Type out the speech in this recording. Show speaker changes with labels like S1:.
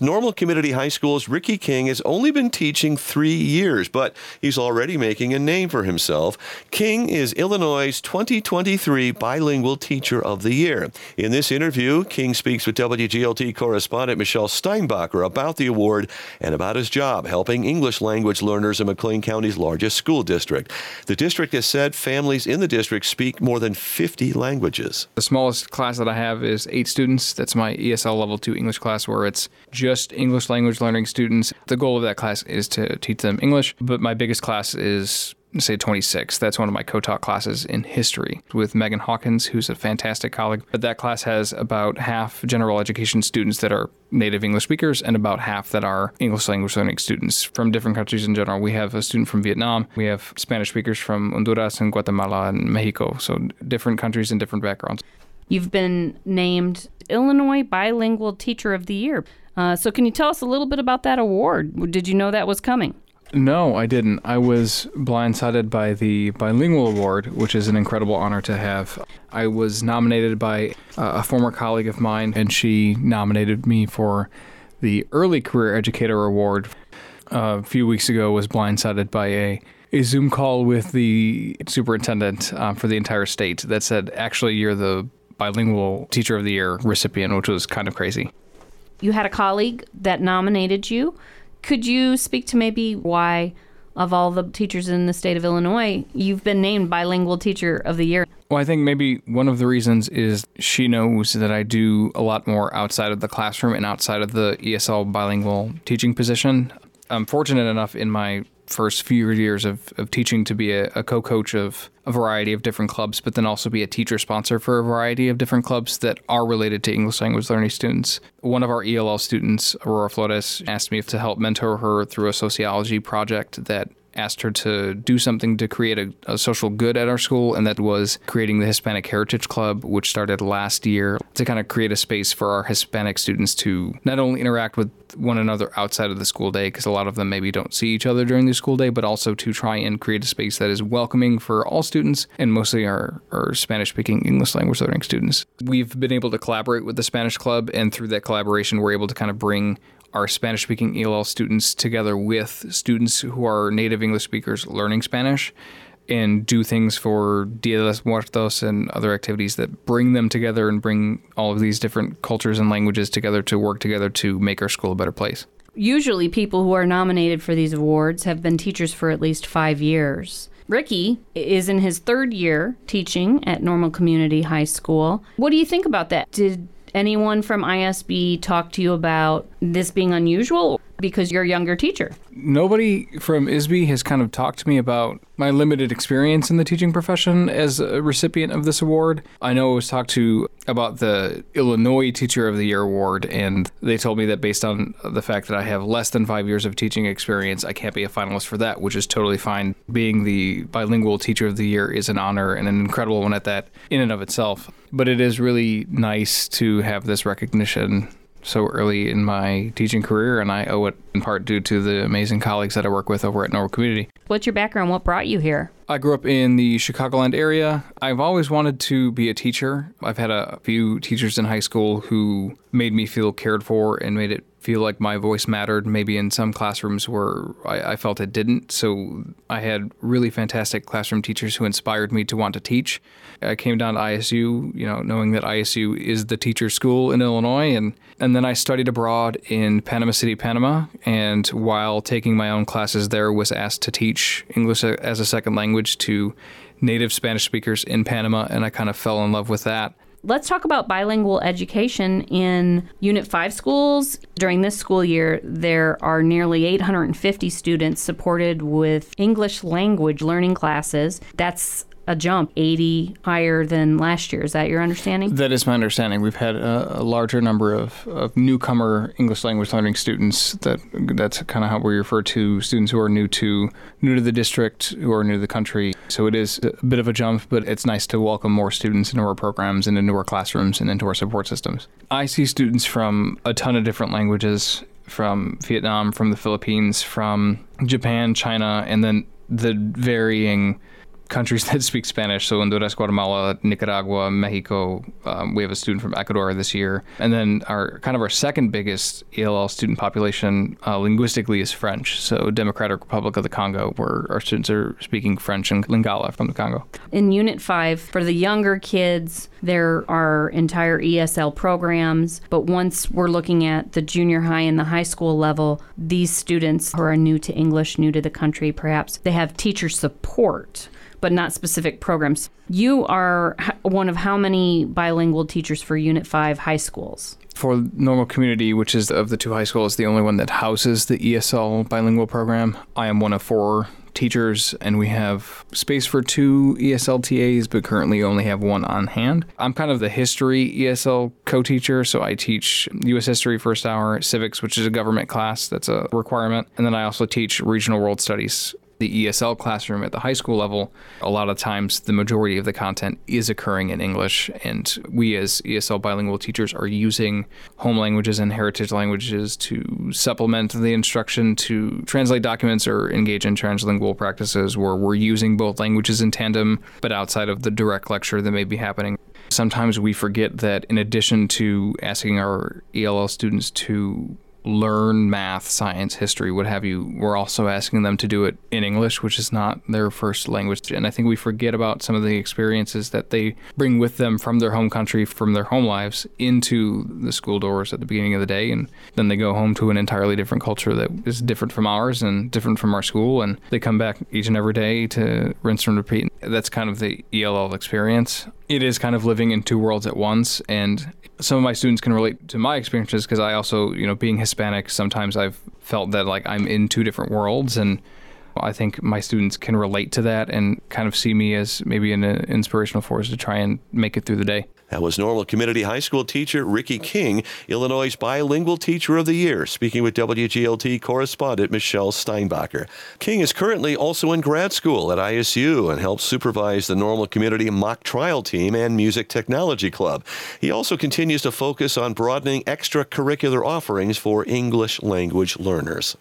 S1: Normal Community High School's Ricky King has only been teaching three years, but he's already making a name for himself. King is Illinois' 2023 Bilingual Teacher of the Year. In this interview, King speaks with WGLT correspondent Michele Steinbacher about the award and about his job helping English language learners in McLean County's largest school district. The district has said families in the district speak more than 50 languages.
S2: The smallest class that I have is eight students. That's my ESL level two English class where it's just just English language learning students. The goal of that class is to teach them English, but my biggest class is say 26. That's one of my co-taught classes in history with Megan Hawkins, who's a fantastic colleague. But that class has about half general education students that are native English speakers and about half that are English language learning students from different countries in general. We have a student from Vietnam. We have Spanish speakers from Honduras and Guatemala and Mexico. So different countries and different backgrounds.
S3: You've been named Illinois Bilingual Teacher of the Year. Uh, so, can you tell us a little bit about that award? Did you know that was coming?
S2: No, I didn't. I was blindsided by the Bilingual Award, which is an incredible honor to have. I was nominated by uh, a former colleague of mine, and she nominated me for the Early Career Educator Award. A few weeks ago, was blindsided by a a Zoom call with the superintendent uh, for the entire state that said, actually, you're the bilingual teacher of the year recipient, which was kind of crazy
S3: you had a colleague that nominated you. Could you speak to maybe why, of all the teachers in the state of Illinois, you've been named Bilingual Teacher of the Year?
S2: Well, I think maybe one of the reasons is she knows that I do a lot more outside of the classroom and outside of the ESL bilingual teaching position. I'm fortunate enough in my first few years of, of teaching to be a, a co coach of a variety of different clubs, but then also be a teacher sponsor for a variety of different clubs that are related to English language learning students. One of our ELL students, Aurora Flores, asked me to help mentor her through a sociology project that asked her to do something to create a, a, social good at our school, and that was creating the Hispanic Heritage Club, which started last year to kind of create a space for our Hispanic students to not only interact with one another outside of the school day, because a lot of them maybe don't see each other during the school day, but also to try and create a space that is welcoming for all students and mostly our, our Spanish speaking English language learning students. We've been able to collaborate with the Spanish Club, and through that collaboration, we're able to kind of bring our Spanish speaking ELL students together with students who are native English speakers learning Spanish and do things for Dia de los Muertos and other activities that bring them together and bring all of these different cultures and languages together to work together to make our school a better place.
S3: Usually, people who are nominated for these awards have been teachers for at least five years. Ricky is in his third year teaching at Normal Community High School. What do you think about that? Did anyone from ISB talk to you about this being unusual because you're a younger teacher?
S2: Nobody from ISB has kind of talked to me about my limited experience in the teaching profession as a recipient of this award. I know I was talked to about the Illinois Teacher of the Year award, and they told me that based on the fact that I have less than five years of teaching experience, I can't be a finalist for that, which is totally fine. Being the bilingual Teacher of the Year is an honor and an incredible one at that in and of itself. But it is really nice to have this recognition so early in my teaching career, and I owe it in part due to the amazing colleagues that I work with over at Normal Community.
S3: What's your background? What brought you here?
S2: I grew up in the Chicagoland area. I've always wanted to be a teacher. I've had a few teachers in high school who made me feel cared for and made it feel like my voice mattered, maybe in some classrooms where I, I, felt it didn't. So I had really fantastic classroom teachers who inspired me to want to teach. I came down to ISU, you know, knowing that ISU is the teacher school in Illinois, and and then I studied abroad in Panama City, Panama, and while taking my own classes there, was asked to teach English as a second language to native Spanish speakers in Panama, and I kind of fell in love with that.
S3: Let's talk about bilingual education in Unit 5 schools. During this school year, there are nearly 850 students supported with English language learning classes. That's a jump 80 higher than last year. Is that your understanding?
S2: That is my understanding. We've had a, a larger number of, of, newcomer English language learning students. That that's kind of how we refer to students who are new to new to the district, who are new to the country. So it is a bit of a jump, but it's nice to welcome more students into our programs and into our classrooms and into our support systems. I see students from a ton of different languages from Vietnam, from the Philippines, from Japan, China, and then the varying countries that speak Spanish. So Honduras, Guatemala, Nicaragua, Mexico. Um, we have a student from Ecuador this year, and then our kind of our second biggest ELL student population uh, linguistically is French. So Democratic Republic of the Congo, where our students are speaking French and Lingala from the Congo.
S3: In Unit Five, for the younger kids, there are entire ESL programs. But once we're looking at the junior high and the high school level, these students who are new to English, new to the country, perhaps they have teacher support but not specific programs. You are one of how many bilingual teachers for Unit 5 high schools?
S2: For Normal Community, which is of the two high schools, the only one that houses the ESL bilingual program, I am one of four teachers, and we have space for two ESL TAs, but currently only have one on hand. I'm kind of the history ESL co teacher, so I teach U.S. history first hour, civics, which is a government class that's a requirement, and then I also teach regional world studies the ESL classroom at the high school level, a lot of times the majority of the content is occurring in English. And we, as ESL bilingual teachers, are using home languages and heritage languages to supplement the instruction to translate documents or engage in translingual practices where we're using both languages in tandem, but outside of the direct lecture that may be happening. Sometimes we forget that in addition to asking our ELL students to learn math, science, history, what have you, we're also asking them to do it in English, which is not their first language. And I think we forget about some of the experiences that they bring with them from their home country, from their home lives, into the school doors at the beginning of the day. And then they go home to an entirely different culture that is different from ours and different from our school. And they come back each and every day to rinse and repeat. That's kind of the ELL experience it is kind of living in two worlds at once and some of my students can relate to my experiences because i also you know being hispanic sometimes i've felt that like i'm in two different worlds and I think my students can relate to that and kind of see me as maybe an uh, inspirational force to try and make it through the day.
S1: That was Normal Community High School teacher Ricky King, Illinois' Bilingual Teacher of the Year, speaking with WGLT correspondent Michele Steinbacher. King is currently also in grad school at ISU and helps supervise the Normal Community mock trial team and music technology club. He also continues to focus on broadening extracurricular offerings for English language learners.